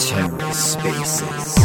TerraSpaces.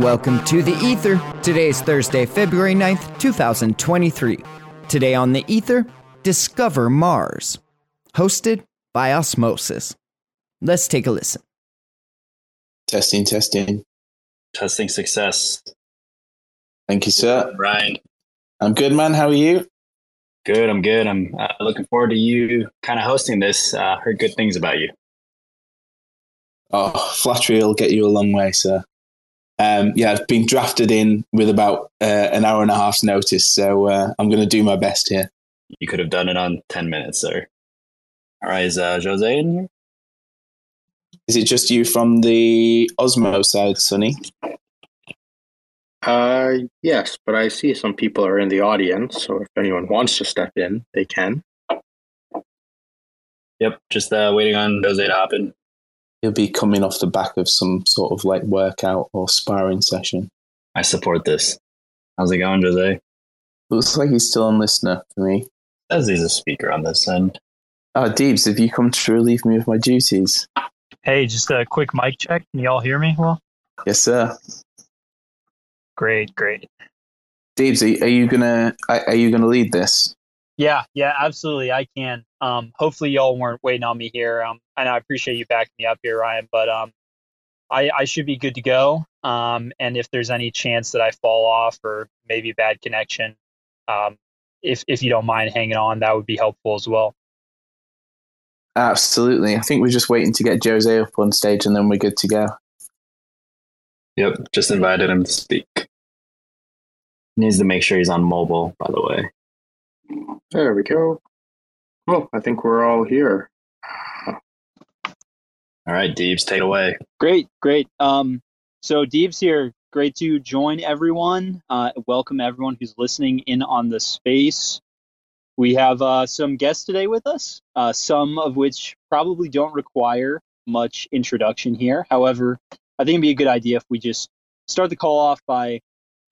And welcome to The Ether. Today is Thursday, February 9th, 2023. Today on The Ether, Discover Mars. Hosted by Osmosis. Let's take a listen. Testing, testing. Testing success. Thank you, sir. Ryan. I'm good, man. How are you? Good. I'm good. I'm uh, looking forward to you kind of hosting this. Uh, heard good things about you. Oh, flattery will get you a long way, sir. Um, yeah, I've been drafted in with about uh, an hour and a half's notice, so uh, I'm going to do my best here. You could have done it on 10 minutes, sir. All right. Is uh, Jose in here? Is it just you from the Osmo side, Sunny? Uh, yes, but I see some people are in the audience, so if anyone wants to step in, they can. Yep. Just uh, waiting on Jose to hop in. He'll be coming off the back of some sort of like workout or sparring session. I support this. How's it going, Jose? Looks like he's still on listener for me. Says he's a speaker on this end. Oh, Deebs, have you come to relieve me of my duties? Hey, just a quick mic check. Can you all hear me well? Yes, sir. Great, great. Deebs, are, are you gonna are are you gonna lead this? Yeah, yeah, absolutely. I can. Um, hopefully y'all weren't waiting on me here. Um, and I appreciate you backing me up here, Ryan. But um, I, I should be good to go. Um, and if there's any chance that I fall off or maybe bad connection, um, if if you don't mind hanging on, that would be helpful as well. Absolutely. I think we're just waiting to get Jose up on stage, and then we're good to go. Yep. Just invited him to speak. Needs to make sure he's on mobile, by the way. There we go. Well, I think we're all here. All right, Deebs, take it away. Great, great. Um, so Deeb's here. Great to join everyone. Uh, welcome everyone who's listening in on the space. We have uh, some guests today with us, uh, some of which probably don't require much introduction here. However, I think it'd be a good idea if we just start the call off by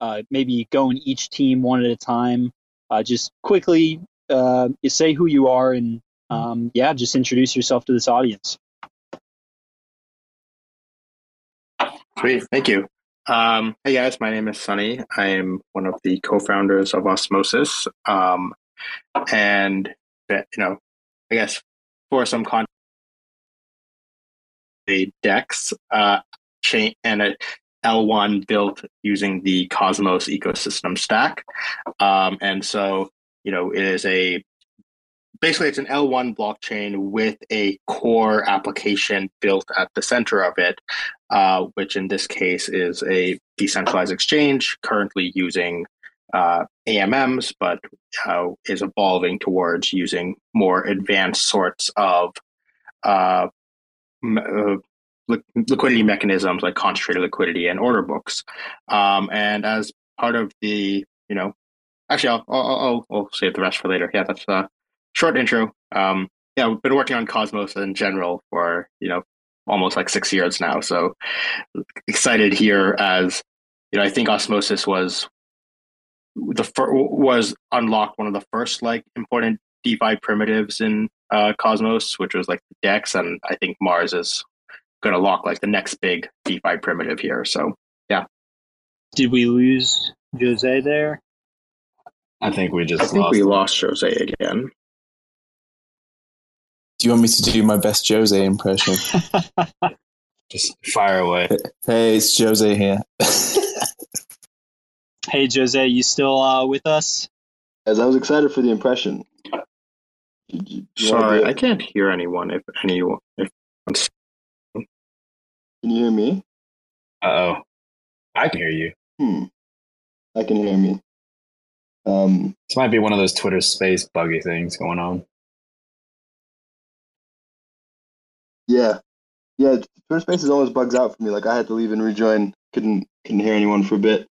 uh, maybe going each team one at a time. Uh, just quickly, uh, you say who you are and um, yeah, just introduce yourself to this audience. Sweet, thank you. Um, hey guys, my name is Sunny. I am one of the co-founders of Osmosis, um, and you know, I guess for some context, a Dex uh, chain and a L1 built using the Cosmos ecosystem stack, um, and so you know it is a basically it's an L1 blockchain with a core application built at the center of it, uh, which in this case is a decentralized exchange currently using uh, AMMs, but uh, is evolving towards using more advanced sorts of uh, m- uh, li- liquidity mechanisms like concentrated liquidity and order books. Um, and as part of the, you know, actually, I'll, I'll, I'll, I'll save the rest for later. Yeah, that's uh, short intro. Um, yeah, we've been working on Cosmos in general for you know almost like six years now. So excited here as you know. I think Osmosis was the fir- was unlocked one of the first like important DeFi primitives in uh, Cosmos, which was like Dex, and I think Mars is going to lock like the next big DeFi primitive here. So yeah, Did we lose Jose there? I think we just I think lost we him. lost Jose again. Do you want me to do my best Jose impression? Just fire away. hey, it's Jose here. Hey Jose, you still uh, with us? As I was excited for the impression. You- you- you Sorry. I can't hear anyone. If anyone, if Can you hear me? Uh oh. I can hear you. Hmm. I can hear me. Um, This might be one of those Twitter space buggy things going on. yeah, yeah. Twitter Spaces always bugs out for me. Like I had to leave and rejoin. Couldn't couldn't hear anyone for a bit.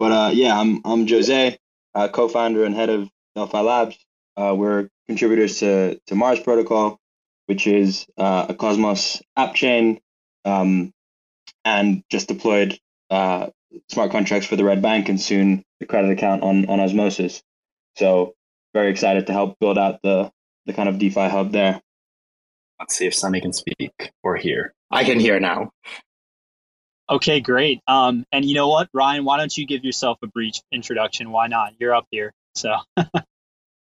But uh, yeah, I'm I'm Jose, uh, co-founder and head of Delphi Labs. Uh, we're contributors to to Mars Protocol, which is uh, a Cosmos app chain, um, and just deployed uh, smart contracts for the Red Bank and soon the credit account on on Osmosis. So very excited to help build out the the kind of DeFi hub there. Let's see if Sunny can speak or hear. I can hear now. Okay, great. Um, and you know what, Ryan? Why don't you give yourself a brief introduction? Why not? You're up here. So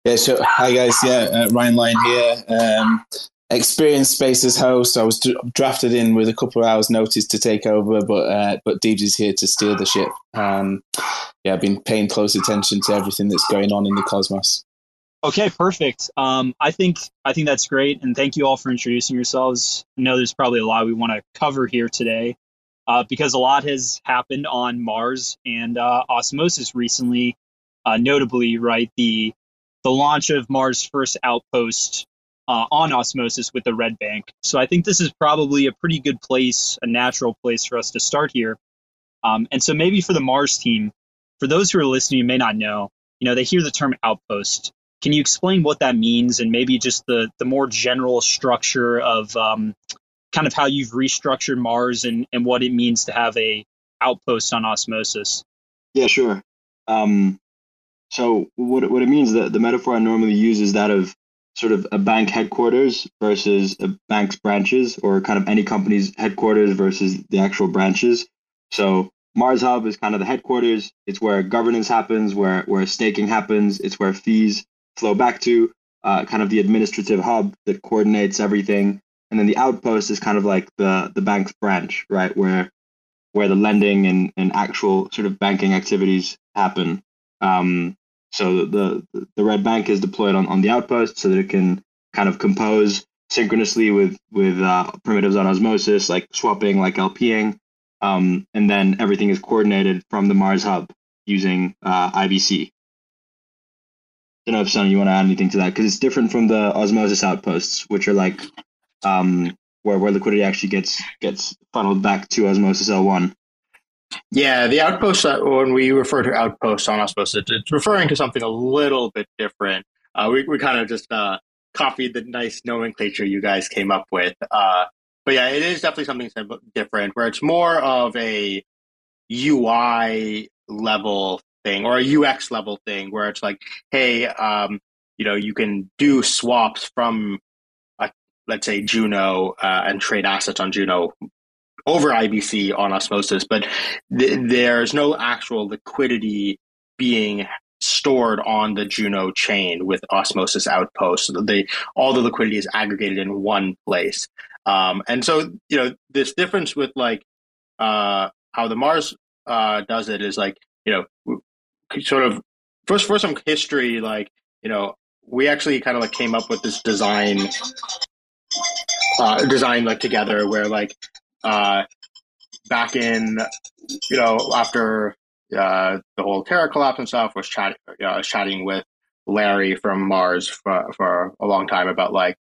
Yeah, so hi guys. Yeah, uh, Ryan Lyon here. Um, experienced Spaces host. I was d- drafted in with a couple of hours' notice to take over, but uh, but Deebs is here to steer the ship. Um, yeah, I've been paying close attention to everything that's going on in the cosmos. Okay, perfect. Um, I think I think that's great, and thank you all for introducing yourselves. I know there's probably a lot we want to cover here today, uh, because a lot has happened on Mars and uh, Osmosis recently. Uh, notably, right the the launch of Mars' first outpost uh, on Osmosis with the Red Bank. So I think this is probably a pretty good place, a natural place for us to start here. Um, and so maybe for the Mars team, for those who are listening, who may not know, you know, they hear the term outpost. Can you explain what that means and maybe just the the more general structure of um, kind of how you've restructured Mars and, and what it means to have a outpost on Osmosis? Yeah, sure. Um, so what what it means that the metaphor I normally use is that of sort of a bank headquarters versus a bank's branches, or kind of any company's headquarters versus the actual branches. So Mars Hub is kind of the headquarters. It's where governance happens, where where staking happens. It's where fees flow back to. Uh, kind of the administrative hub that coordinates everything, and then the outpost is kind of like the the bank's branch, right, where where the lending and, and actual sort of banking activities happen. Um, so the, the the red bank is deployed on, on the outpost so that it can kind of compose synchronously with with uh, primitives on osmosis, like swapping, like LPing, um, and then everything is coordinated from the Mars hub using uh, IBC. don't know if Sunny, you want to add anything to that because it's different from the osmosis outposts, which are like um, where where liquidity actually gets gets funneled back to osmosis L1. Yeah, the outpost, uh, when we refer to outposts on Osmosis, it's referring to something a little bit different. Uh, we, we kind of just uh, copied the nice nomenclature you guys came up with. Uh, but yeah, it is definitely something different where it's more of a UI level thing or a UX level thing where it's like, hey, um, you know, you can do swaps from, uh, let's say, Juno uh, and trade assets on Juno over IBC on Osmosis, but th- there's no actual liquidity being stored on the Juno chain with Osmosis Outpost. They all the liquidity is aggregated in one place. Um, and so, you know, this difference with like uh, how the Mars uh, does it is like, you know, sort of first for some history, like, you know, we actually kind of like came up with this design uh, design like together where like uh, back in you know after uh, the whole Terra collapse and stuff was chatting uh, chatting with Larry from Mars for, for a long time about like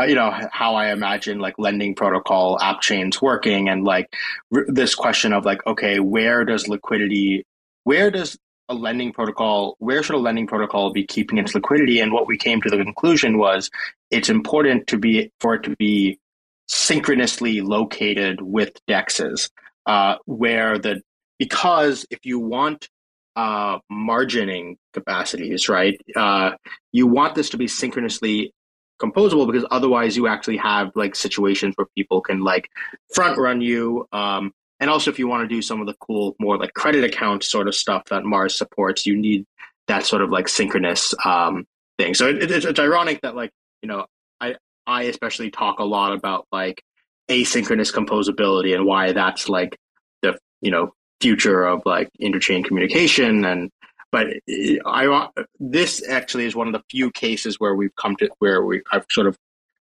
uh, you know how I imagine like lending protocol app chains working and like r- this question of like okay where does liquidity where does a lending protocol where should a lending protocol be keeping its liquidity? And what we came to the conclusion was it's important to be for it to be synchronously located with dexes uh, where the because if you want uh, margining capacities right uh, you want this to be synchronously composable because otherwise you actually have like situations where people can like front run you um, and also if you want to do some of the cool more like credit account sort of stuff that mars supports you need that sort of like synchronous um, thing. So it, it's, it's ironic that like you know i especially talk a lot about like asynchronous composability and why that's like the you know future of like interchain communication and but I this actually is one of the few cases where we've come to where we I've sort of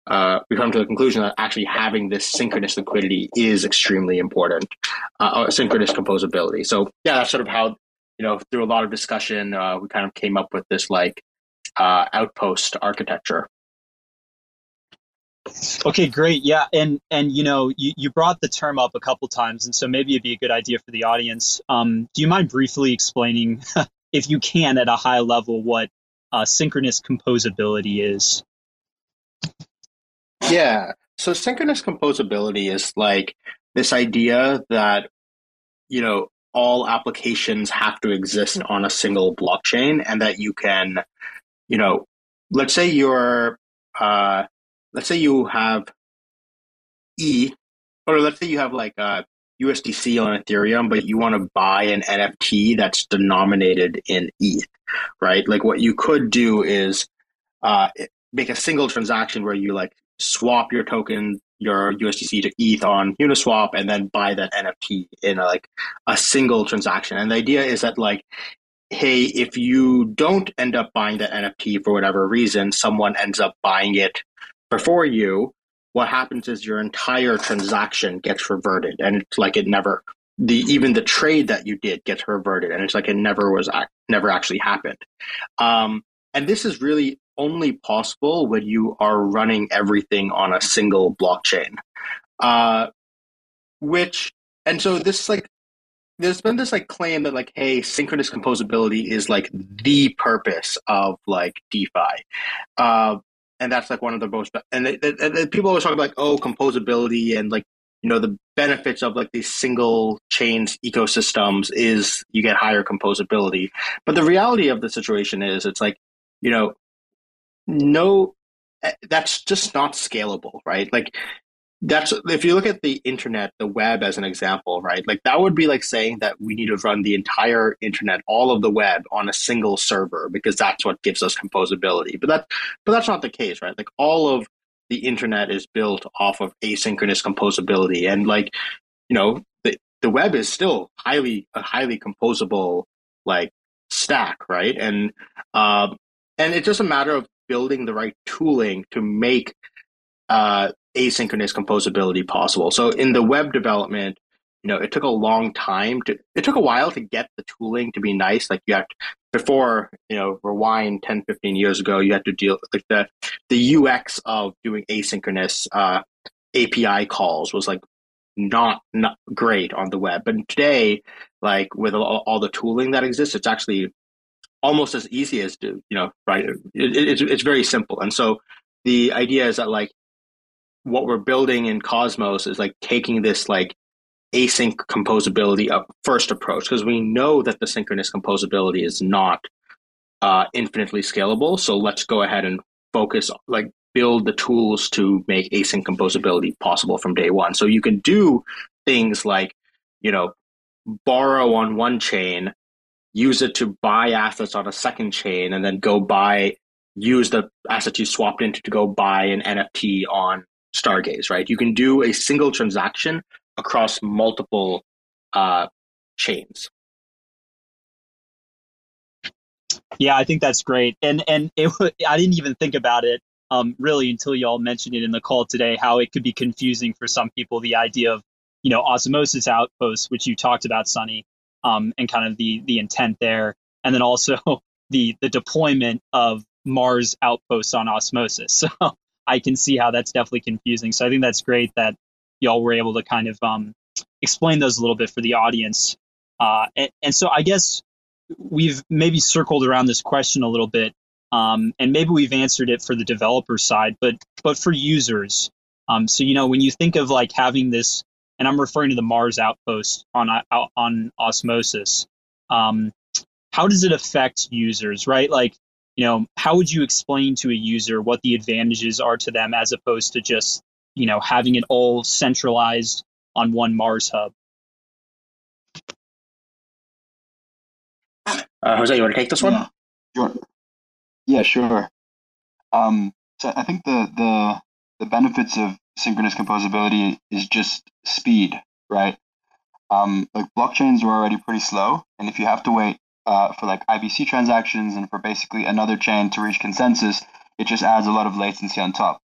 uh, we come to the conclusion that actually having this synchronous liquidity is extremely important, uh, synchronous composability. So yeah, that's sort of how you know, through a lot of discussion, uh, we kind of came up with this like uh, outpost architecture. Okay, great. Yeah, and and you know, you, you brought the term up a couple times, and so maybe it'd be a good idea for the audience. Um, do you mind briefly explaining, if you can, at a high level, what uh, synchronous composability is? Yeah. So synchronous composability is like this idea that you know all applications have to exist on a single blockchain, and that you can, you know, let's say you're uh, let's say you have E, or let's say you have like a USDC on Ethereum, but you want to buy an NFT that's denominated in ETH, right? Like what you could do is uh, make a single transaction where you like swap your token, your USDC to ETH on Uniswap, and then buy that NFT in a, like a single transaction. And the idea is that like hey, if you don't end up buying that NFT for whatever reason, someone ends up buying it before you, what happens is your entire transaction gets reverted, and it's like it never the even the trade that you did gets reverted, and it's like it never was never actually happened. Um, and this is really only possible when you are running everything on a single blockchain. Uh, which and so this like there's been this like claim that like hey synchronous composability is like the purpose of like defi uh, and that's like one of the most and, they, they, and people always talk about like oh composability and like you know the benefits of like these single chains ecosystems is you get higher composability. But the reality of the situation is it's like you know no eh, that's just not scalable right? Like that's if you look at the internet the web as an example right like that would be like saying that we need to run the entire internet all of the web on a single server because that's what gives us composability. But that but that's not the case right? Like all of the internet is built off of asynchronous composability. And like you know the, the web is still highly a highly composable like stack right? And um and it's just a matter of building the right tooling to make uh, asynchronous composability possible. So in the web development, you know, it took a long time to, it took a while to get the tooling to be nice. Like you have to, before, you know, rewind 10, 15 years ago, you had to deal like the, the UX of doing asynchronous uh, API calls was like not, not great on the web. But today, like with all, all the tooling that exists, it's actually almost as easy as to, you know, right. It, it, it's, it's very simple. And so the idea is that like what we're building in Cosmos is like taking this like async composability up first approach because we know that the synchronous composability is not uh, infinitely scalable. So let's go ahead and focus like build the tools to make async composability possible from day one. So you can do things like you know borrow on one chain, use it to buy assets on a second chain, and then go buy use the assets you swapped into to go buy an NFT on Stargaze, right? You can do a single transaction across multiple uh, chains. Yeah, I think that's great, and and it, I didn't even think about it um, really until y'all mentioned it in the call today. How it could be confusing for some people the idea of you know osmosis outposts, which you talked about, Sunny, um, and kind of the the intent there, and then also the the deployment of Mars outposts on osmosis. So I can see how that's definitely confusing. So I think that's great that y'all were able to kind of um, explain those a little bit for the audience. Uh, and, and, so I guess we've maybe circled around this question a little bit, um, and maybe we've answered it for the developer side, but but for users. Um, so you know when you think of like having this, and I'm referring to the Mars outpost on uh, on Osmosis. Um, how does it affect users, right? Like you know, how would you explain to a user what the advantages are to them as opposed to just, you know, having it all centralized on one Mars hub? Uh, Jose, you want to take this one? Yeah, sure. Yeah, sure. Um, so I think the the the benefits of synchronous composability is just speed, right? Um, like blockchains are already pretty slow, and if you have to wait uh, for like IBC transactions and for basically another chain to reach consensus, it just adds a lot of latency on top.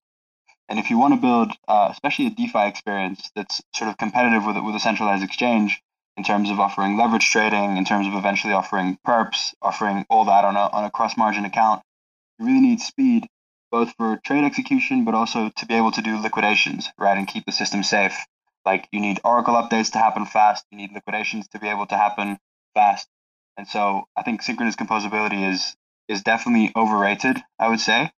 And if you want to build, uh, especially a DeFi experience that's sort of competitive with with a centralized exchange, in terms of offering leverage trading, in terms of eventually offering perps, offering all that on a, on a cross margin account. You really need speed, both for trade execution, but also to be able to do liquidations, right, and keep the system safe. Like you need Oracle updates to happen fast, you need liquidations to be able to happen fast. And so I think synchronous composability is is definitely overrated, I would say.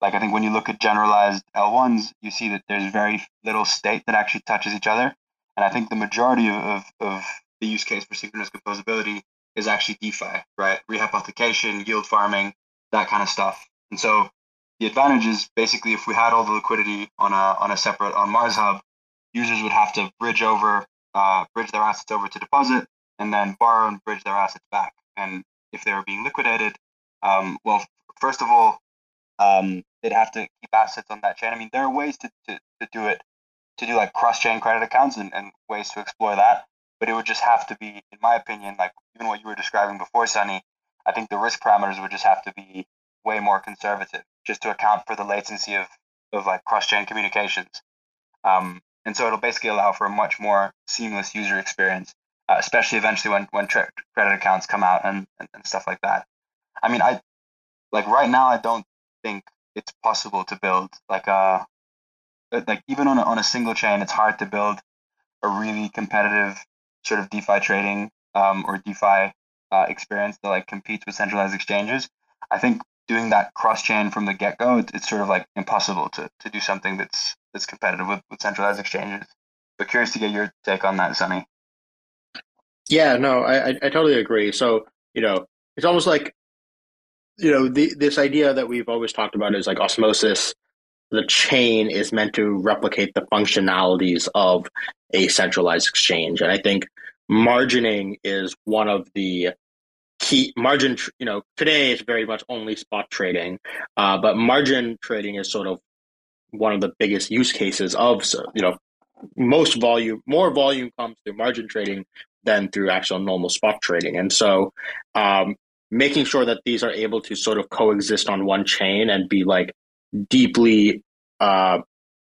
Like I think when you look at generalized L1s, you see that there's very little state that actually touches each other. And I think the majority of, of the use case for synchronous composability is actually DeFi, right? Rehypothecation, yield farming, that kind of stuff. And so the advantage is basically if we had all the liquidity on a on a separate on Mars Hub, users would have to bridge over, uh, bridge their assets over to deposit, and then borrow and bridge their assets back. And if they were being liquidated, um, well, first of all, um, they'd have to keep assets on that chain. I mean, there are ways to, to, to do it, to do like cross chain credit accounts and, and ways to explore that. But it would just have to be, in my opinion, like even what you were describing before, Sunny, I think the risk parameters would just have to be way more conservative just to account for the latency of, of like cross chain communications. Um, and so it'll basically allow for a much more seamless user experience, uh, especially eventually when, when tra- credit accounts come out and, and, and stuff like that. I mean, I like right now, I don't think it's possible to build like a like even on a, on a single chain, it's hard to build a really competitive sort of DeFi trading um, or DeFi uh, experience that like competes with centralized exchanges. I think doing that cross chain from the get go, it, it's sort of like impossible to, to do something that's that's competitive with, with centralized exchanges. But curious to get your take on that, Sunny. Yeah, no, I, I totally agree. So you know, it's almost like you know, the, this idea that we've always talked about is like osmosis. The chain is meant to replicate the functionalities of a centralized exchange, and I think margining is one of the key margin. You know, today it's very much only spot trading, uh, but margin trading is sort of one of the biggest use cases of you know most volume more volume comes through margin trading than through actual normal spot trading and so um, making sure that these are able to sort of coexist on one chain and be like deeply uh,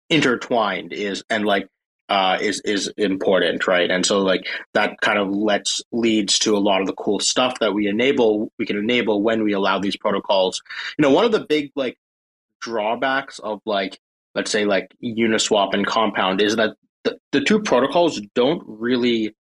intertwined is and like uh, is is important, right? And so like that kind of lets leads to a lot of the cool stuff that we enable. We can enable when we allow these protocols. You know, one of the big like drawbacks of like let's say like Uniswap and Compound is that the, the two protocols don't really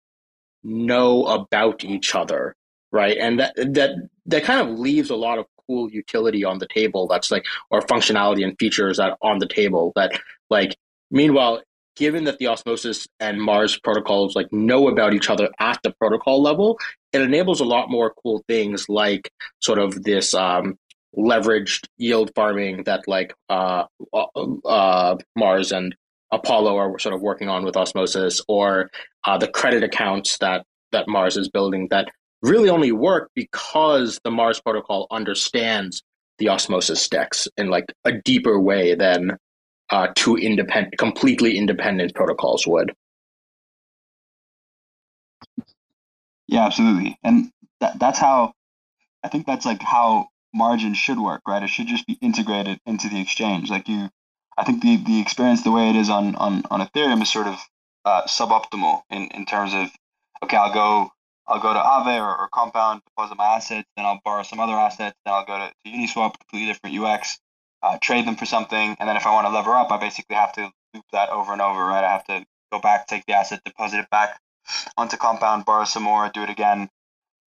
know about each other right? And that that that kind of leaves a lot of cool utility on the table. That's like or functionality and features that on the table that like. Meanwhile, given that the Osmosis and Mars protocols like know about each other at the protocol level, it enables a lot more cool things like sort of this um, leveraged yield farming that like uh, uh, uh, Mars and Apollo are sort of working on with Osmosis, or uh, the credit accounts that that Mars is building that really only work because the Mars protocol understands the osmosis stacks in like a deeper way than uh, two independent, completely independent protocols would. Yeah, absolutely, and that, that's how I think that's like how margin should work, right? It should just be integrated into the exchange. Like you, I think the the experience the way it is on on on Ethereum is sort of uh, suboptimal in in terms of okay, I'll go I'll go to Aave or, or Compound, deposit my assets, then I'll borrow some other assets, then I'll go to, to Uniswap, completely different UX, uh, trade them for something, and then if I want to lever up, I basically have to loop that over and over, right? I have to go back, take the asset, deposit it back onto Compound, borrow some more, do it again.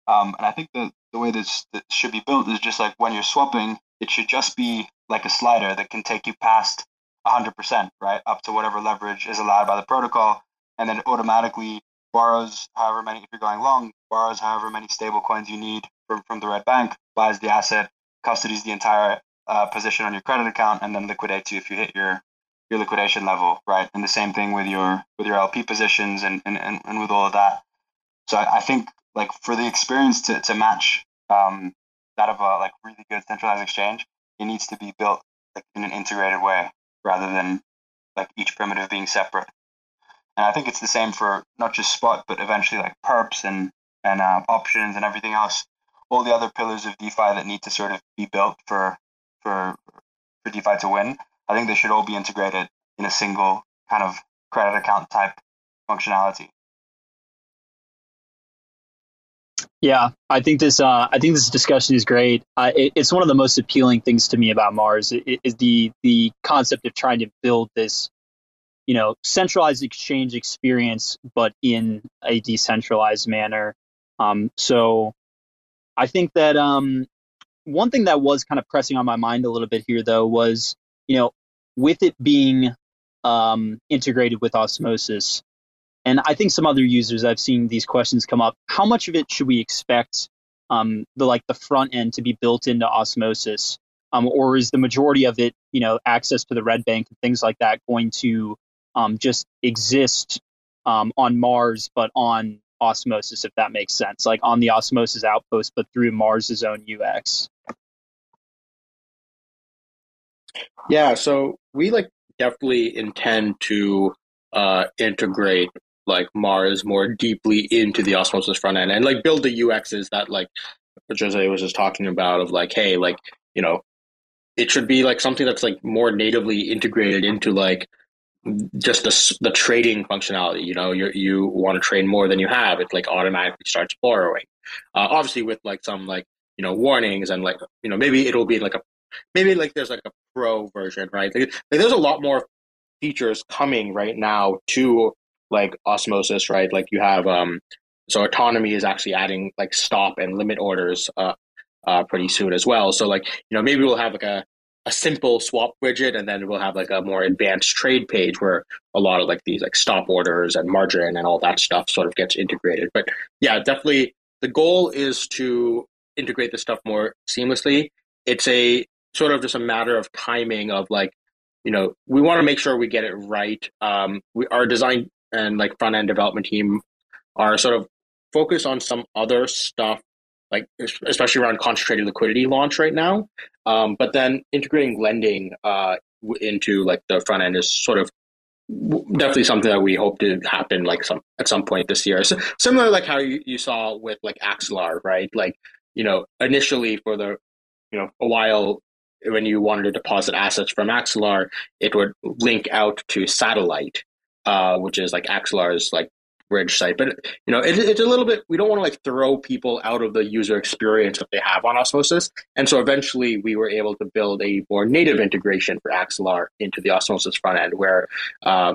Um, and I think the, the way this, this should be built is just like when you're swapping, it should just be like a slider that can take you past 100%, right? Up to whatever leverage is allowed by the protocol. And then automatically borrows however many, if you're going long, borrows however many stable coins you need from, from the red bank, buys the asset, custodies the entire uh, position on your credit account, and then liquidates you if you hit your your liquidation level, right? And the same thing with your with your LP positions and and, and, and with all of that. So I, I think like for the experience to, to match um, that of a like really good centralized exchange, it needs to be built like in an integrated way rather than like each primitive being separate. And I think it's the same for not just spot, but eventually like perps and and uh, options and everything else. All the other pillars of DeFi that need to sort of be built for for for DeFi to win. I think they should all be integrated in a single kind of credit account type functionality. Yeah, I think this. Uh, I think this discussion is great. Uh, it, it's one of the most appealing things to me about Mars is the the concept of trying to build this, you know, centralized exchange experience, but in a decentralized manner. Um, so, I think that um, one thing that was kind of pressing on my mind a little bit here, though, was you know, with it being um, integrated with Osmosis, and I think some other users I've seen these questions come up. How much of it should we expect um, the like the front end to be built into Osmosis, um, or is the majority of it, you know, access to the red bank and things like that, going to um, just exist um, on Mars, but on Osmosis, if that makes sense, like on the Osmosis outpost, but through Mars's own UX? Yeah, so we like definitely intend to uh, integrate like Mars more deeply into the Osmosis front end and like build the UXs that like Jose was just talking about of like, hey, like, you know, it should be like something that's like more natively integrated into like just the, the trading functionality. You know, you you want to trade more than you have, it like automatically starts borrowing. Uh, obviously, with like some like you know warnings and like you know maybe it'll be like a maybe like there's like a pro version, right? Like, like there's a lot more features coming right now to like osmosis, right? Like you have um so autonomy is actually adding like stop and limit orders uh, uh pretty soon as well. So like, you know, maybe we'll have like a a simple swap widget and then we'll have like a more advanced trade page where a lot of like these like stop orders and margin and all that stuff sort of gets integrated. But yeah, definitely the goal is to integrate this stuff more seamlessly. It's a sort of just a matter of timing of like, you know, we want to make sure we get it right. Um, we, our design and like front end development team are sort of focused on some other stuff, like especially around concentrated liquidity launch right now. Um, but then integrating lending uh, into like the front end is sort of definitely something that we hope to happen like some at some point this year. So similar like how you, you saw with like Axelar, right? Like you know initially for the you know a while when you wanted to deposit assets from Axelar, it would link out to Satellite, uh, which is like Axelar's like bridge site. But you know, it, it's a little bit. We don't want to like throw people out of the user experience that they have on Osmosis, and so eventually we were able to build a more native integration for Axelar into the Osmosis front end, where uh,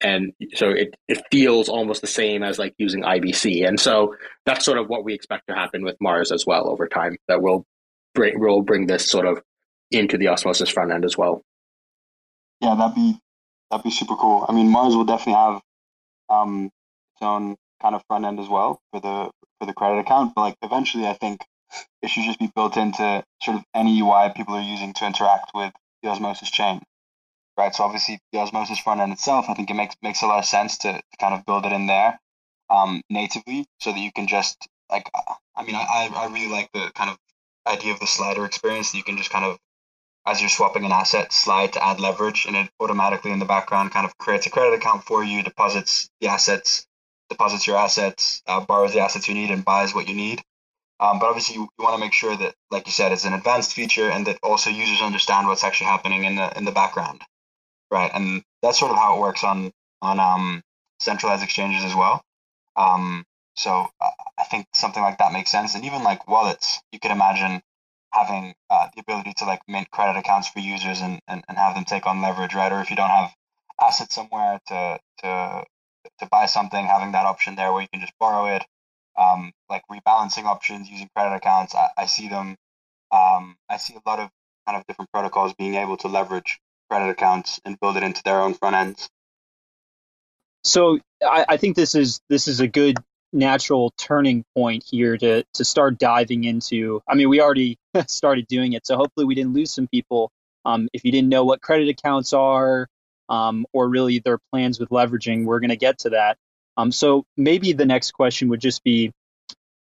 and so it, it feels almost the same as like using IBC. And so that's sort of what we expect to happen with Mars as well over time. That will bring will bring this sort of into the Osmosis front end as well. Yeah, that'd be that'd be super cool. I mean, Mars will definitely have um, its own kind of front end as well for the for the credit account. But like eventually, I think it should just be built into sort of any UI people are using to interact with the Osmosis chain. Right. So obviously, the Osmosis front end itself, I think it makes makes a lot of sense to, to kind of build it in there um, natively, so that you can just like. I mean, I I really like the kind of idea of the slider experience that you can just kind of as you're swapping an asset, slide to add leverage, and it automatically in the background kind of creates a credit account for you, deposits the assets, deposits your assets, uh, borrows the assets you need, and buys what you need. Um, but obviously, you, you want to make sure that, like you said, it's an advanced feature, and that also users understand what's actually happening in the in the background, right? And that's sort of how it works on on um, centralized exchanges as well. Um, so uh, I think something like that makes sense, and even like wallets, you could imagine having uh, the ability to like mint credit accounts for users and, and, and have them take on leverage, right? Or if you don't have assets somewhere to to to buy something, having that option there where you can just borrow it, um, like rebalancing options using credit accounts. I, I see them. Um, I see a lot of kind of different protocols being able to leverage credit accounts and build it into their own front ends. So I, I think this is this is a good natural turning point here to to start diving into. I mean, we already started doing it, so hopefully we didn't lose some people. Um, if you didn't know what credit accounts are, um, or really their plans with leveraging, we're going to get to that. Um, so maybe the next question would just be,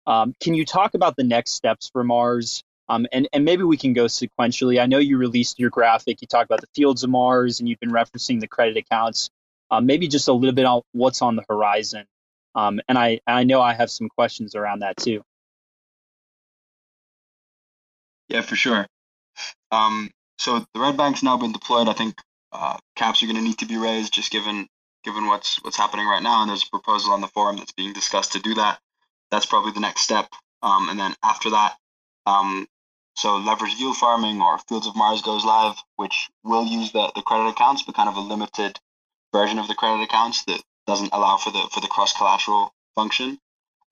um, can you talk about the next steps for Mars? Um, and, and maybe we can go sequentially. I know you released your graphic. You talked about the fields of Mars, and you've been referencing the credit accounts. Um, maybe just a little bit on what's on the horizon um, and I, I know I have some questions around that too. Yeah, for sure. Um, so the red bank's now been deployed. I think uh, caps are going to need to be raised, just given given what's what's happening right now. And there's a proposal on the forum that's being discussed to do that. That's probably the next step. Um, and then after that, um, so leverage yield farming or Fields of Mars goes live, which will use the, the credit accounts, but kind of a limited version of the credit accounts that doesn't allow for the for the cross collateral function.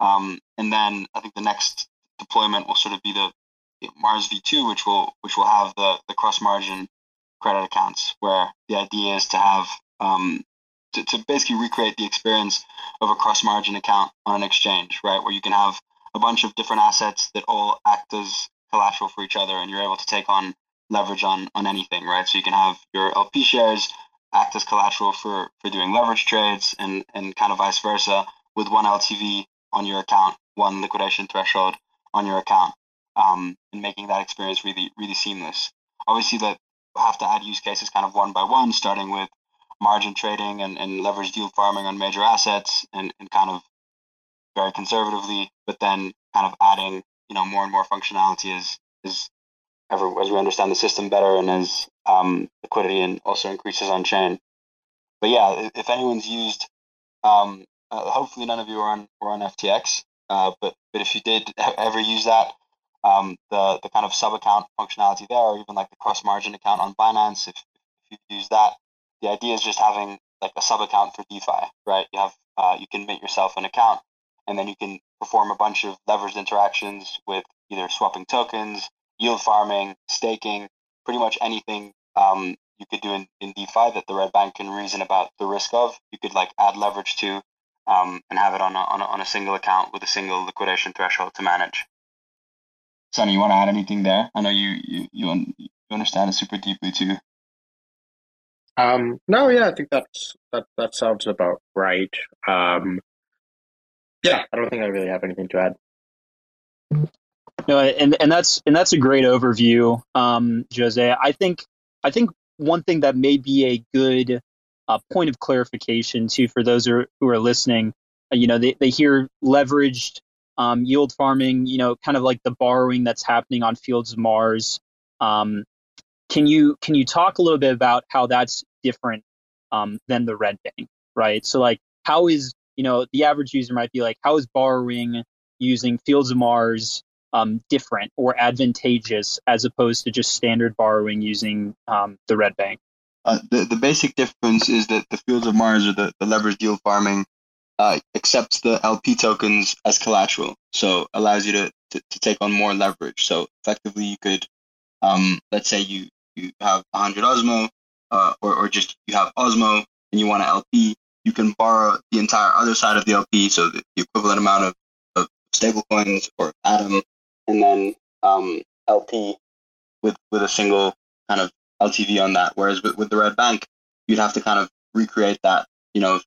Um, and then I think the next deployment will sort of be the Mars V2, which will which will have the the cross margin credit accounts, where the idea is to have um, to, to basically recreate the experience of a cross margin account on an exchange, right? Where you can have a bunch of different assets that all act as collateral for each other, and you're able to take on leverage on on anything, right? So you can have your LP shares act as collateral for for doing leverage trades, and and kind of vice versa with one LTV on your account, one liquidation threshold on your account, um, and making that experience really really seamless. Obviously, that have to add use cases kind of one by one, starting with margin trading and, and leverage yield farming on major assets and, and kind of very conservatively, but then kind of adding, you know, more and more functionality as, as, as we understand the system better and as um, liquidity and also increases on chain. But yeah, if anyone's used, um, uh, hopefully none of you are on, were on FTX, uh, but, but if you did ever use that, um, the, the kind of sub account functionality there, or even like the cross margin account on Binance, if, if you use that, the idea is just having like a sub account for DeFi, right? You have uh, you can make yourself an account, and then you can perform a bunch of leveraged interactions with either swapping tokens, yield farming, staking, pretty much anything um, you could do in, in DeFi that the Red Bank can reason about the risk of. You could like add leverage to um, and have it on a, on a, on a single account with a single liquidation threshold to manage. Sunny, you want to add anything there? I know you you you, you understand it super deeply too. Um, no, yeah, I think that's that that sounds about right. Um, yeah, I don't think I really have anything to add. No, and and that's and that's a great overview, um, Jose. I think I think one thing that may be a good uh, point of clarification too for those who are, who are listening. Uh, you know, they, they hear leveraged um, yield farming. You know, kind of like the borrowing that's happening on Fields of Mars. Um, can you can you talk a little bit about how that's different um, than the red bank, right? So like, how is you know the average user might be like, how is borrowing using Fields of Mars um, different or advantageous as opposed to just standard borrowing using um, the red bank? Uh, the, the basic difference is that the Fields of Mars or the, the leveraged yield farming uh, accepts the LP tokens as collateral, so allows you to, to, to take on more leverage. So effectively, you could, um, let's say you you have 100 Osmo, uh, or, or just you have Osmo and you want an LP, you can borrow the entire other side of the LP, so the, equivalent amount of, of stablecoins or Atom, and then um, LP with with a single kind of LTV on that. Whereas with, with the Red Bank, you'd have to kind of recreate that, you know,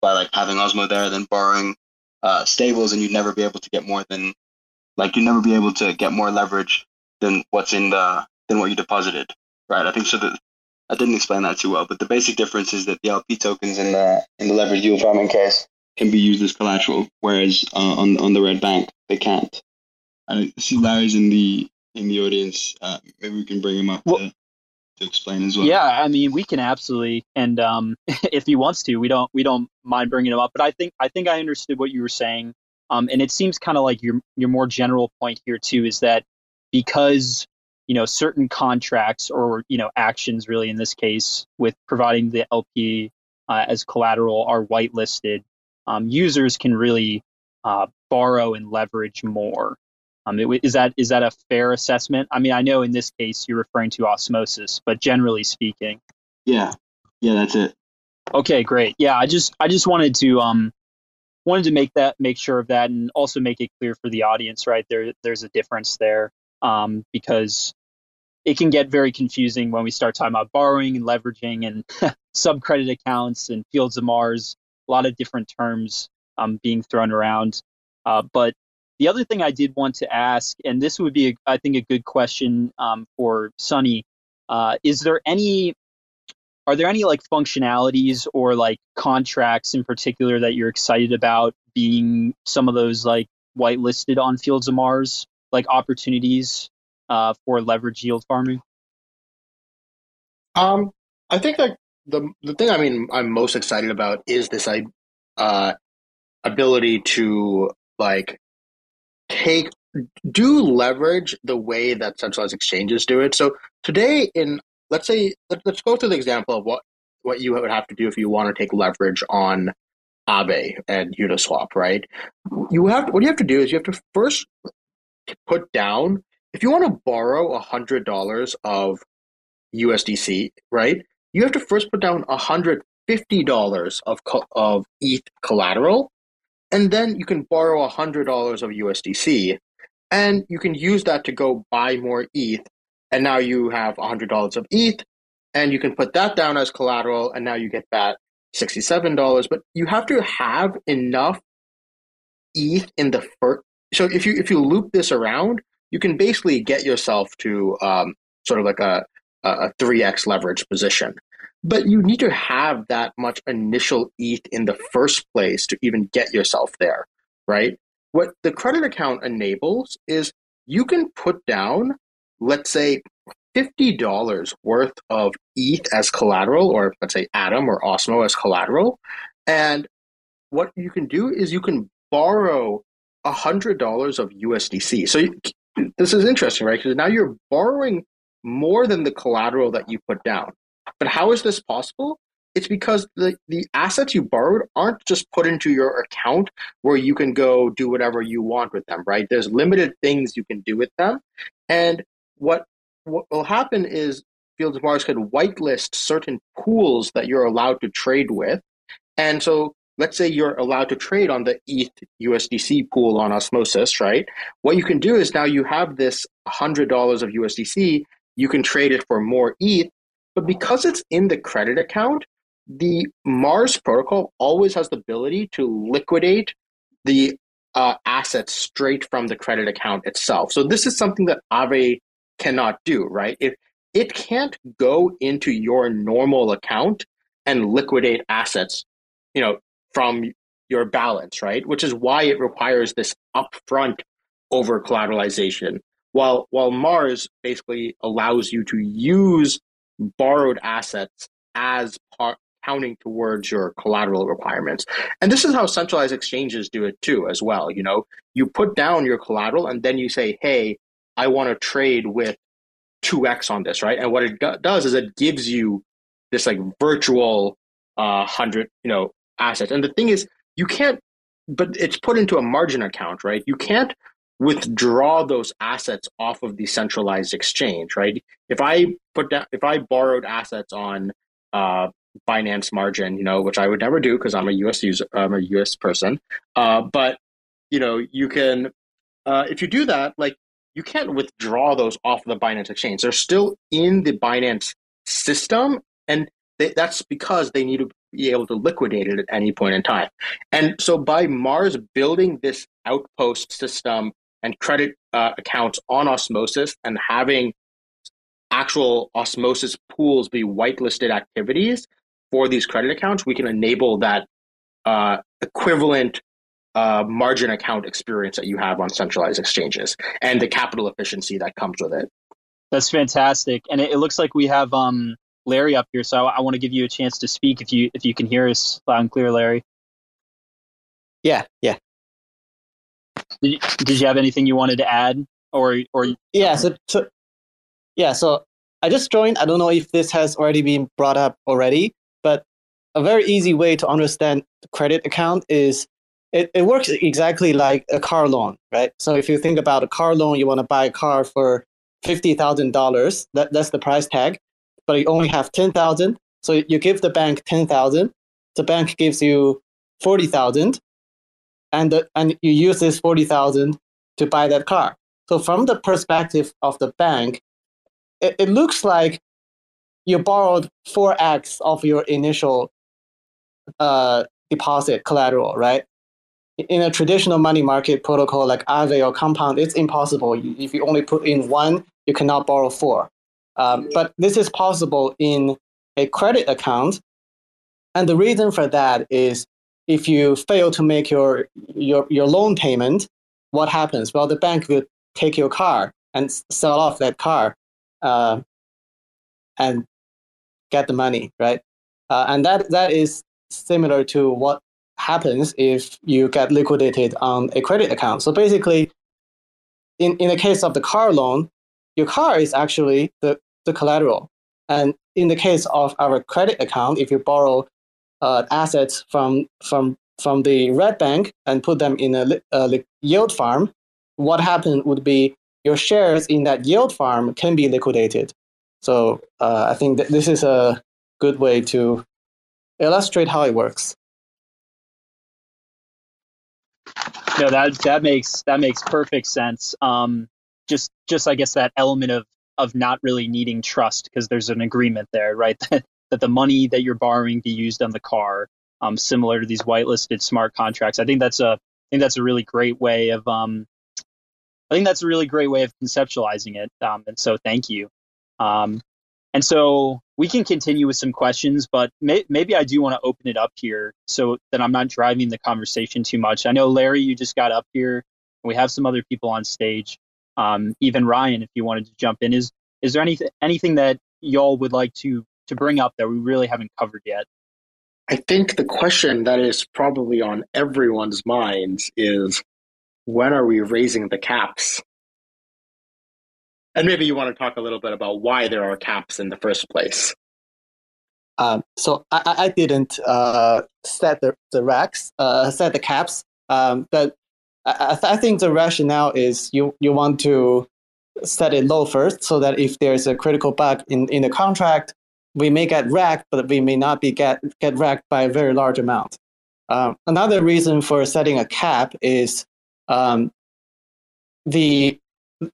by like having Osmo there, then borrowing uh, stables, and you'd never be able to get more than like you'd never be able to get more leverage than what's in the than what you deposited, right? I think so. That I didn't explain that too well, but the basic difference is that the LP tokens in the in the leveraged yield farming case can be used as collateral, whereas uh, on on the red bank they can't. I see Larry's in the in the audience. Uh, maybe we can bring him up well, to, to explain as well. Yeah, I mean we can absolutely, and um, if he wants to, we don't we don't mind bringing him up. But I think I think I understood what you were saying, um, and it seems kind of like your your more general point here too is that because you know certain contracts or you know actions really in this case with providing the LP uh, as collateral are whitelisted, um, users can really uh, borrow and leverage more. Um, it, is that is that a fair assessment? I mean, I know in this case you're referring to osmosis, but generally speaking, yeah, yeah, that's it. Okay, great. Yeah, I just I just wanted to um wanted to make that make sure of that and also make it clear for the audience, right? There there's a difference there um, because it can get very confusing when we start talking about borrowing and leveraging and subcredit accounts and fields of Mars, a lot of different terms um, being thrown around. Uh, but the other thing I did want to ask, and this would be, I think, a good question um, for Sunny, uh, is there any, are there any like functionalities or like contracts in particular that you're excited about being some of those like whitelisted on Fields of Mars, like opportunities uh, for leverage yield farming? Um, I think like the the thing I mean I'm most excited about is this uh, ability to like take do leverage the way that centralized exchanges do it. So today, in let's say let, us go through the example of what what you would have to do if you want to take leverage on Aave and Uniswap, right? You have what you have to do is you have to first put down if you want to borrow a hundred dollars of USDC, right? You have to first put down a hundred fifty dollars of of ETH collateral, and then you can borrow a hundred dollars of USDC, and you can use that to go buy more ETH, and now you have a hundred dollars of ETH, and you can put that down as collateral, and now you get that sixty-seven dollars. But you have to have enough ETH in the first. So if you if you loop this around, you can basically get yourself to um, sort of like a a three x leverage position. But you need to have that much initial ETH in the first place to even get yourself there, right? What the credit account enables is you can put down, let's say, $50 worth of ETH as collateral, or let's say Atom or Osmo as collateral. And what you can do is you can borrow $100 of USDC. So you, this is interesting, right? Because now you're borrowing more than the collateral that you put down. But how is this possible? It's because the, the assets you borrowed aren't just put into your account where you can go do whatever you want with them, right? There's limited things you can do with them. And what what will happen is Fields of Mars could whitelist certain pools that you're allowed to trade with. And so let's say you're allowed to trade on the ETH USDC pool on Osmosis, right? What you can do is now you have this $100 of USDC, you can trade it for more ETH, but because it's in the credit account, the Mars protocol always has the ability to liquidate the uh, assets straight from the credit account itself. So this is something that Aave cannot do, right? If it can't go into your normal account and liquidate assets, you know, from your balance, right? Which is why it requires this upfront over collateralization. While while Mars basically allows you to use borrowed assets as part counting towards your collateral requirements. And this is how centralized exchanges do it too, as well. You know, you put down your collateral and then you say, hey, I want to trade with 2x on this, right? And what it do- does is it gives you this like virtual uh, 100, you know, assets. And the thing is, you can't, but it's put into a margin account, right? You can't withdraw those assets off of the centralized exchange, right? If I put down, if I borrowed assets on uh, Binance margin, you know, which I would never do because I'm a U.S. user, I'm a U.S. person. Uh, but you know, you can, uh, if you do that, like you can't withdraw those off the Binance exchange. They're still in the Binance system, and they, that's because they need to be able to liquidate it at any point in time. And so, by Mars building this outpost system and credit uh, accounts on Osmosis and having actual Osmosis pools be whitelisted activities, for these credit accounts, we can enable that uh, equivalent uh, margin account experience that you have on centralized exchanges and the capital efficiency that comes with it. That's fantastic, and it, it looks like we have um, Larry up here, so I, I want to give you a chance to speak if you if you can hear us loud and clear, Larry. Yeah, yeah. Did you, did you have anything you wanted to add, or or yeah? So, so yeah, so I just joined. I don't know if this has already been brought up already, but a very easy way to understand the credit account is it, it works exactly like a car loan, right? So if you think about a car loan, you want to buy a car for fifty thousand dollars. That that's the price tag, but you only have ten thousand. So you give the bank ten thousand. The bank gives you forty thousand, and and you use this forty thousand to buy that car. So from the perspective of the bank, it, it looks like you borrowed 4x of your initial uh, deposit collateral, right? In a traditional money market protocol like Aave or Compound, it's impossible. If you only put in one, you cannot borrow four. Um, but this is possible in a credit account. And the reason for that is if you fail to make your, your, your loan payment, what happens? Well, the bank will take your car and sell off that car uh, and get the money, right? Uh, and that that is similar to what happens if you get liquidated on a credit account. So basically, in, in the case of the car loan, your car is actually the, the collateral. And in the case of our credit account, if you borrow uh, assets from, from, from the red bank and put them in a, a yield farm, what happened would be your shares in that yield farm can be liquidated. So uh, I think that this is a good way to illustrate how it works. No, that that makes that makes perfect sense. Um, just just I guess that element of of not really needing trust because there's an agreement there, right? that the money that you're borrowing be used on the car, um, similar to these whitelisted smart contracts. I think that's a I think that's a really great way of um, I think that's a really great way of conceptualizing it. Um, and so thank you. Um, and so we can continue with some questions, but may, maybe I do want to open it up here so that I'm not driving the conversation too much. I know Larry, you just got up here. We have some other people on stage. Um, even Ryan, if you wanted to jump in, is is there anything anything that y'all would like to to bring up that we really haven't covered yet? I think the question that is probably on everyone's minds is when are we raising the caps? And maybe you want to talk a little bit about why there are caps in the first place. Um, so I, I didn't uh, set the, the racks, uh, set the caps, um, but I, I, think the rationale is you, you want to set it low first so that if there's a critical bug in, in the contract, we may get wrecked, but we may not be get, get wrecked by a very large amount. Um, another reason for setting a cap is um, the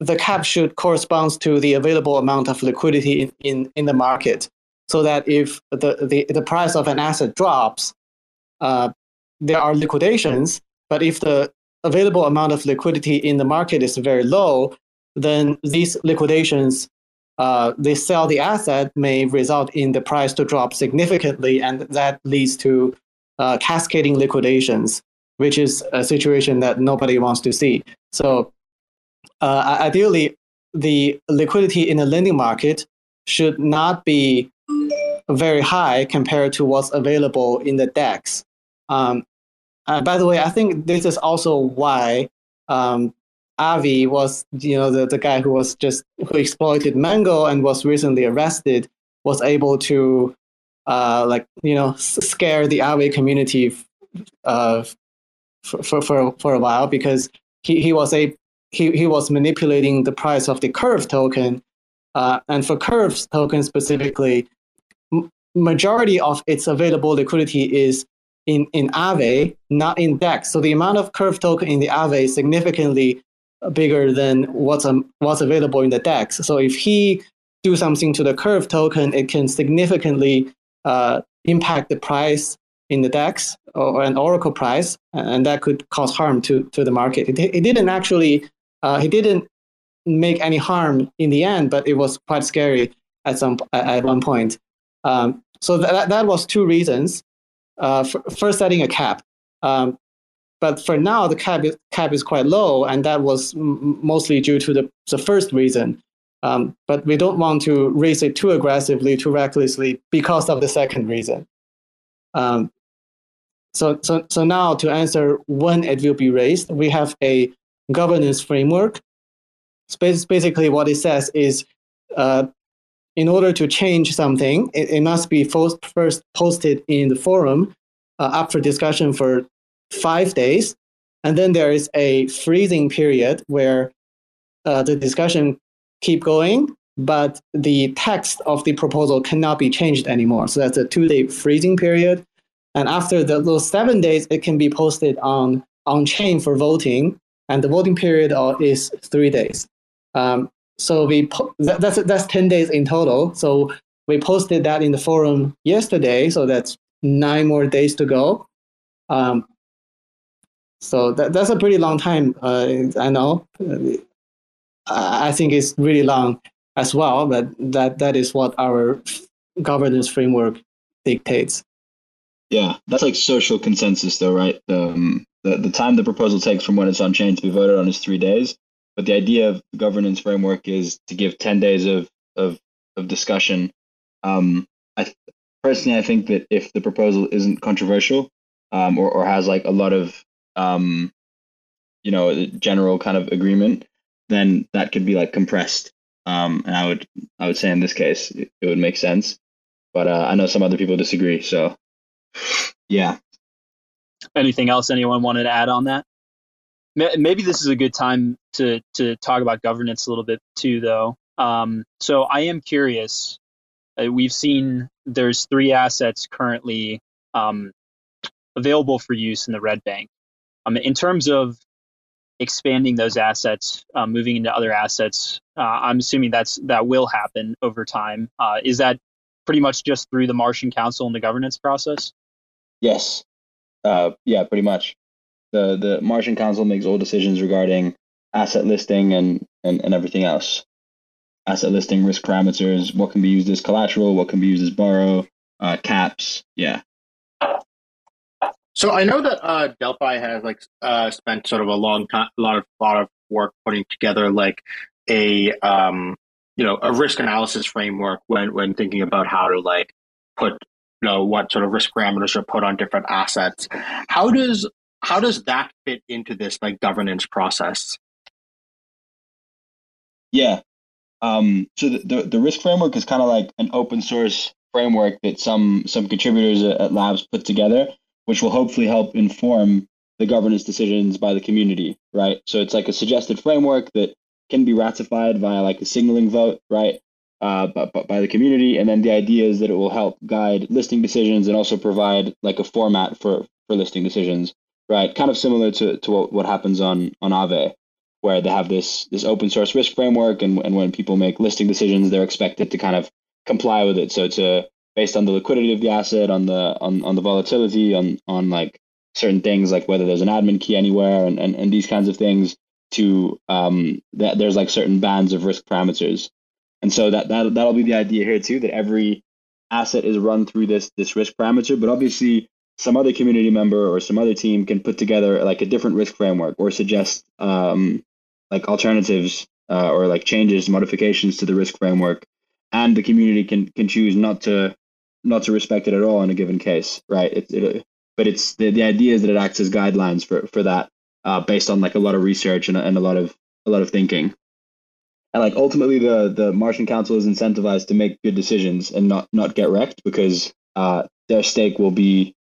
the cap should correspond to the available amount of liquidity in, in, in the market so that if the, the, the price of an asset drops, uh, there are liquidations. But if the available amount of liquidity in the market is very low, then these liquidations, uh, they sell the asset may result in the price to drop significantly, and that leads to uh, cascading liquidations which is a situation that nobody wants to see. So, uh, ideally, the liquidity in the lending market should not be very high compared to what's available in the DEX. Um, uh, by the way, I think this is also why um, Avi was, you know, the, the guy who was just who exploited Mango and was recently arrested, was able to, uh, like, you know, scare the Aave community uh, for, for, for, a while because he, he was a he, he was manipulating the price of the curve token uh, and for curves token specifically m- majority of its available liquidity is in, in Aave, not in DEX. So the amount of curve token in the Aave is significantly bigger than what's um, what's available in the DEX. So if he do something to the curve token, it can significantly uh, impact the price in the DEX or an Oracle price, and that could cause harm to, to the market. It, it didn't actually, uh, he didn't make any harm in the end, but it was quite scary at some at one point. Um, so that that was two reasons. Uh, first, setting a cap, um, but for now the cap is, cap is quite low, and that was m- mostly due to the the first reason. Um, but we don't want to raise it too aggressively, too recklessly, because of the second reason. Um, so, so, so now to answer when it will be raised, we have a governance framework. Basically, what it says is uh, in order to change something, it, it must be first, first posted in the forum uh, up for discussion for five days. And then there is a freezing period where uh, the discussion keep going, but the text of the proposal cannot be changed anymore. So that's a two-day freezing period. And after the, those seven days, it can be posted on on chain for voting, and the voting period is three days. Um, so we po- that, that's that's ten days in total. So we posted that in the forum yesterday. So that's nine more days to go. Um, so that, that's a pretty long time. Uh, I know. I think it's really long as well, but that that is what our governance framework dictates. Yeah, that's like social consensus, though, right? Um, the the time the proposal takes from when it's on chain to be voted on is three days. But the idea of the governance framework is to give ten days of of of discussion. Um, I personally, I think that if the proposal isn't controversial, um, or or has like a lot of um, you know, general kind of agreement, then that could be like compressed. Um, and I would I would say in this case it, it would make sense, but uh, I know some other people disagree. So yeah. Anything else anyone wanted to add on that? Maybe this is a good time to to talk about governance a little bit too, though. Um, so I am curious. Uh, we've seen there's three assets currently um, available for use in the red bank. Um, in terms of expanding those assets, uh, moving into other assets, uh, I'm assuming that's that will happen over time. Uh, is that pretty much just through the Martian Council and the governance process? Yes. Uh, yeah, pretty much. The the Martian Council makes all decisions regarding asset listing and, and, and everything else. Asset listing, risk parameters, what can be used as collateral, what can be used as borrow, uh, caps. Yeah. So I know that uh, Delphi has like uh, spent sort of a long time, a lot of lot of work putting together like a um, you know a risk analysis framework when when thinking about how to like put you know what sort of risk parameters are put on different assets. How does how does that fit into this like governance process? Yeah. Um, so the, the, the risk framework is kind of like an open source framework that some some contributors at labs put together which will hopefully help inform the governance decisions by the community, right? So it's like a suggested framework that can be ratified via like a signaling vote, right? Uh, but, by the community, and then the idea is that it will help guide listing decisions and also provide like a format for for listing decisions, right? Kind of similar to, to what, what happens on on Aave, where they have this this open source risk framework, and and when people make listing decisions, they're expected to kind of comply with it. So it's a based on the liquidity of the asset, on the on, on the volatility, on on like certain things like whether there's an admin key anywhere and, and, and these kinds of things to um that there's like certain bands of risk parameters. And so that, that that'll be the idea here too, that every asset is run through this this risk parameter, but obviously some other community member or some other team can put together like a different risk framework or suggest um, like alternatives uh, or like changes, modifications to the risk framework, and the community can can choose not to not to respect it at all in a given case, right? It, it, but it's the, the idea is that it acts as guidelines for, for that, uh, based on like a lot of research and, and a lot of a lot of thinking. And like ultimately, the the Martian Council is incentivized to make good decisions and not not get wrecked because uh, their stake will be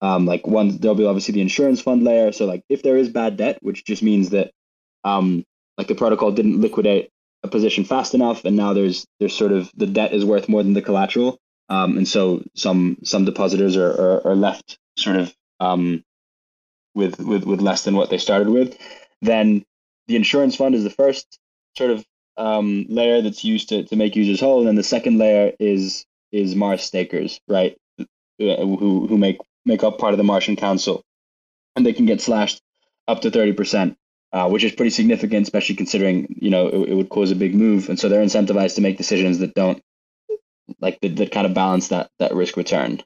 um, like one. There'll be obviously the insurance fund layer. So like if there is bad debt, which just means that um, like the protocol didn't liquidate a position fast enough, and now there's there's sort of the debt is worth more than the collateral. Um, and so some some depositors are, are, are left sort of um, with, with with less than what they started with. Then the insurance fund is the first sort of um, layer that's used to, to make users whole, and then the second layer is is Mars stakers, right? Uh, who who make make up part of the Martian Council, and they can get slashed up to thirty percent, uh, which is pretty significant, especially considering you know it, it, would cause a big move, and so they're incentivized to make decisions that don't like that, that kind of balance that that risk return.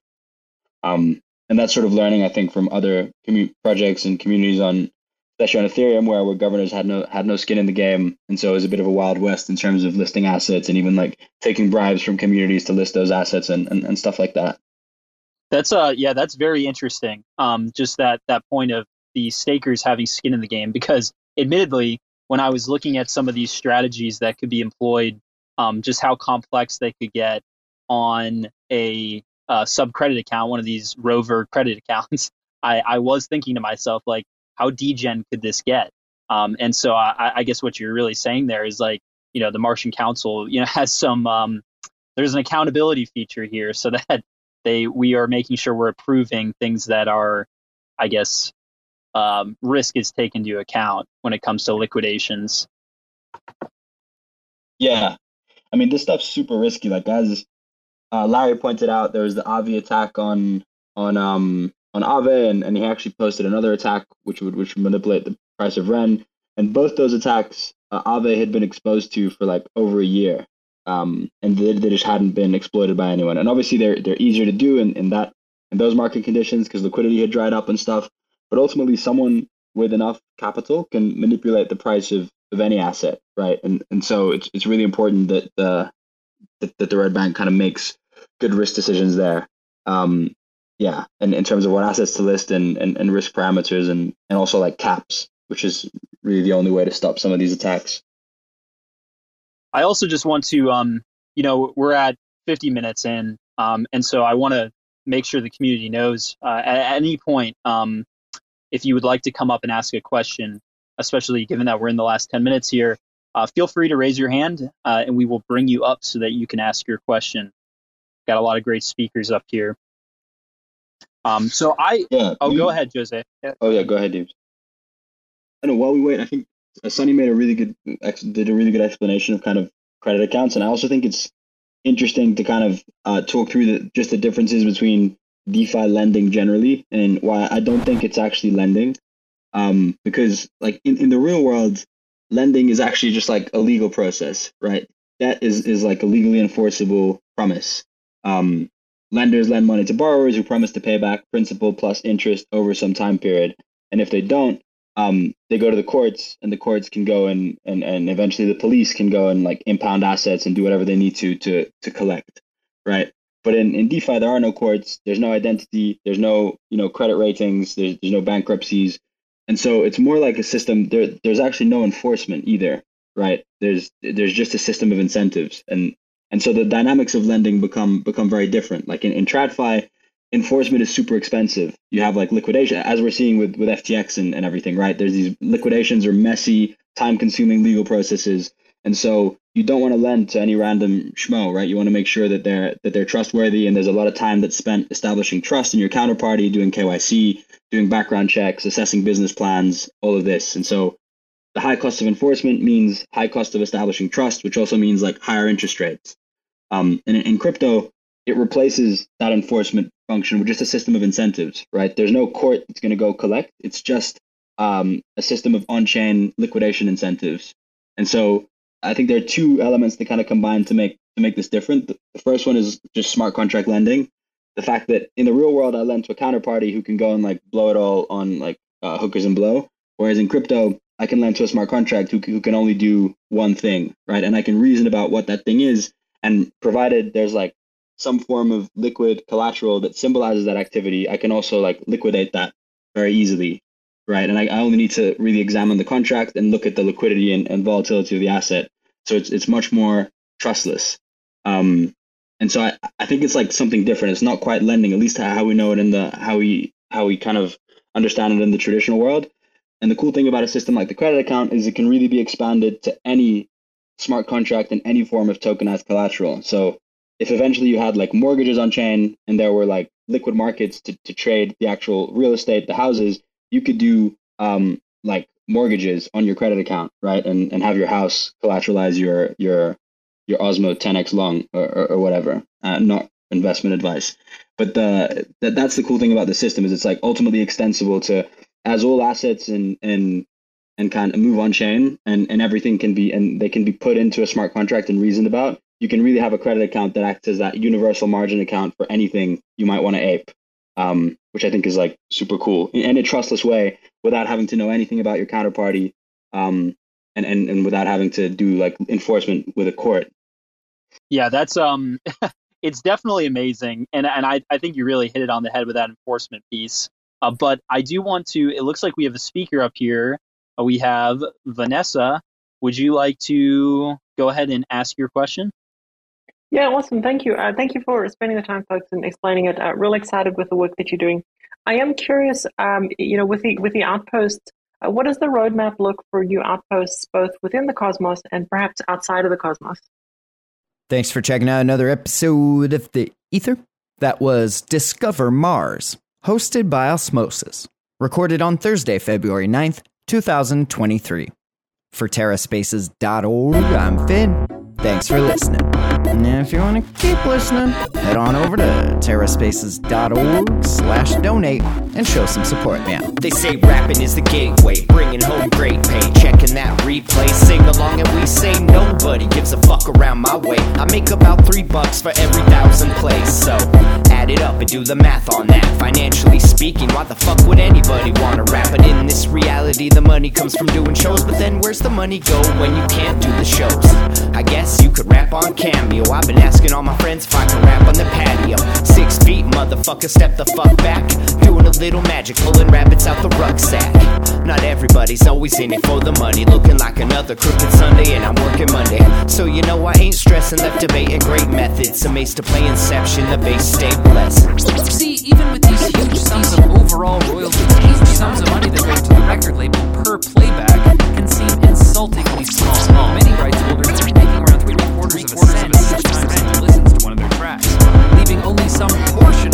Um, and that's sort of learning, I think, from other commu- projects and communities on, especially on Ethereum, where where governors had no had no skin in the game, and so it was a bit of a wild west in terms of listing assets and even like taking bribes from communities to list those assets and and, and stuff like that. That's uh yeah, that's very interesting. Um, just that that point of the stakers having skin in the game, because admittedly, when I was looking at some of these strategies that could be employed, um, just how complex they could get on a uh, sub credit account, one of these rover credit accounts, I, I was thinking to myself, like, how degen could this get? Um, and so I, I guess what you're really saying there is like, you know, the Martian Council, you know, has some, um, there's an accountability feature here so that they, we are making sure we're approving things that are, I guess, um, risk is taken into account when it comes to liquidations. Yeah. I mean, this stuff's super risky. Like, as uh, Larry pointed out there was the Avi attack on on um on Aave, and, and he actually posted another attack which would which would manipulate the price of Ren. And both those attacks, uh, Aave had been exposed to for like over a year, um, and they, they just hadn't been exploited by anyone. And obviously, they're they're easier to do in, in that in those market conditions because liquidity had dried up and stuff. But ultimately, someone with enough capital can manipulate the price of, of any asset, right? And and so it's it's really important that the that, that the red bank kind of makes good risk decisions there. Um, yeah, and in terms of what assets to list and, and, and risk parameters and, and also like caps, which is really the only way to stop some of these attacks. I also just want to, um, you know, we're at 50 minutes in, um, and so I want to make sure the community knows uh, at, at, any point um, if you would like to come up and ask a question, especially given that we're in the last 10 minutes here. Uh, feel free to raise your hand, uh, and we will bring you up so that you can ask your question. Got a lot of great speakers up here. Um, so I, yeah, oh, go ahead, Jose. Yeah. Oh yeah, go ahead, Dave. I know. While we wait, I think Sunny made a really good did a really good explanation of kind of credit accounts, and I also think it's interesting to kind of uh, talk through the just the differences between DeFi lending generally and why I don't think it's actually lending. Um, because like in, in the real world, lending is actually just like a legal process, right? That is is like a legally enforceable promise. Um, lenders lend money to borrowers who promise to pay back principal plus interest over some time period, and if they don't, um, they go to the courts, and the courts can go and, and and eventually the police can go and like impound assets and do whatever they need to to to collect, right? But in, in DeFi, there are no courts. There's no identity. There's no you know credit ratings. There's, there's no bankruptcies, and so it's more like a system. There there's actually no enforcement either, right? There's there's just a system of incentives, and and so the dynamics of lending become become very different. Like in, in TradFi, enforcement is super expensive. You have like liquidation, as we're seeing with, with FTX and, and everything, right? There's these liquidations are messy, time consuming legal processes. And so you don't want to lend to any random schmo, right? You want to make sure that they're that they're trustworthy and there's a lot of time that's spent establishing trust in your counterparty, doing KYC, doing background checks, assessing business plans, all of this. And so the high cost of enforcement means high cost of establishing trust, which also means like higher interest rates. Um, and in, crypto, it replaces that enforcement function with just a system of incentives, right? There's no court that's going to go collect. It's just um, a system of on-chain liquidation incentives. And so I think there are two elements that kind of combine to make to make this different. The, the first one is just smart contract lending. The fact that in the real world, I lend to a counterparty who can go and like blow it all on like uh, hookers and blow. Whereas in crypto, I can lend to a smart contract who, who can only do one thing, right? And I can reason about what that thing is. And provided there's like some form of liquid collateral that symbolizes that activity, I can also like liquidate that very easily, right? And I, I only need to really examine the contract and look at the liquidity and, and volatility of the asset. So it's it's much more trustless. Um, and so I, I think it's like something different. It's not quite lending, at least how we know it in the how we how we kind of understand it in the traditional world. And the cool thing about a system like the credit account is it can really be expanded to any smart contract and any form of tokenized collateral. So if eventually you had like mortgages on chain and there were like liquid markets to, to trade the actual real estate, the houses, you could do um, like mortgages on your credit account, right? And and have your house collateralize your your your Osmo 10x long or, or, or whatever. Uh, not investment advice, but the that, that's the cool thing about the system is it's like ultimately extensible to as all assets and and and kind of move on chain and and everything can be and they can be put into a smart contract and reasoned about you can really have a credit account that acts as that universal margin account for anything you might want to ape, um, which I think is like super cool in a trustless way without having to know anything about your counterparty um, and, and, and without having to do like enforcement with a court. Yeah, that's um, it's definitely amazing, and and I I think you really hit it on the head with that enforcement piece. Uh, but I do want to. It looks like we have a speaker up here. Uh, we have Vanessa. Would you like to go ahead and ask your question? Yeah, awesome. Thank you. Uh, thank you for spending the time, folks, and explaining it. Uh, real excited with the work that you're doing. I am curious, um, you know, with the with the outposts, uh, what does the roadmap look for new outposts, both within the Cosmos and perhaps outside of the Cosmos? Thanks for checking out another episode of the Ether. That was Discover Mars, hosted by Osmosis, recorded on Thursday, February 9th, 2023. For TerraSpaces.org, I'm Finn. Thanks for listening. And if you want to keep listening, head on over to terraspaces.org slash donate and show some support, man. They say rapping is the gateway, bringing home great pay. Checking that replay, sing along and we say nobody gives a fuck around my way. I make about three bucks for every thousand plays, so add it up and do the math on that. Financially speaking, why the fuck would anybody wanna rap? But in this reality, the money comes from doing shows, but then where's the money go when you can't do the shows? I guess you could rap on Cameo. I've been asking all my friends if I can rap on the patio. Six feet, motherfucker, step the fuck back. Doing a little magic, pulling rabbits out the rucksack. Not everybody's always in it for the money. Looking like another crooked Sunday, and I'm working Monday. So you know I ain't stressing, left debating great methods. Amazed to play Inception, the base stay blessed. See, even with these huge sums of overall royalties, huge sums of money that go to the record label per playback can seem insultingly small. Many rights holders are making around three quarters of a cent some portion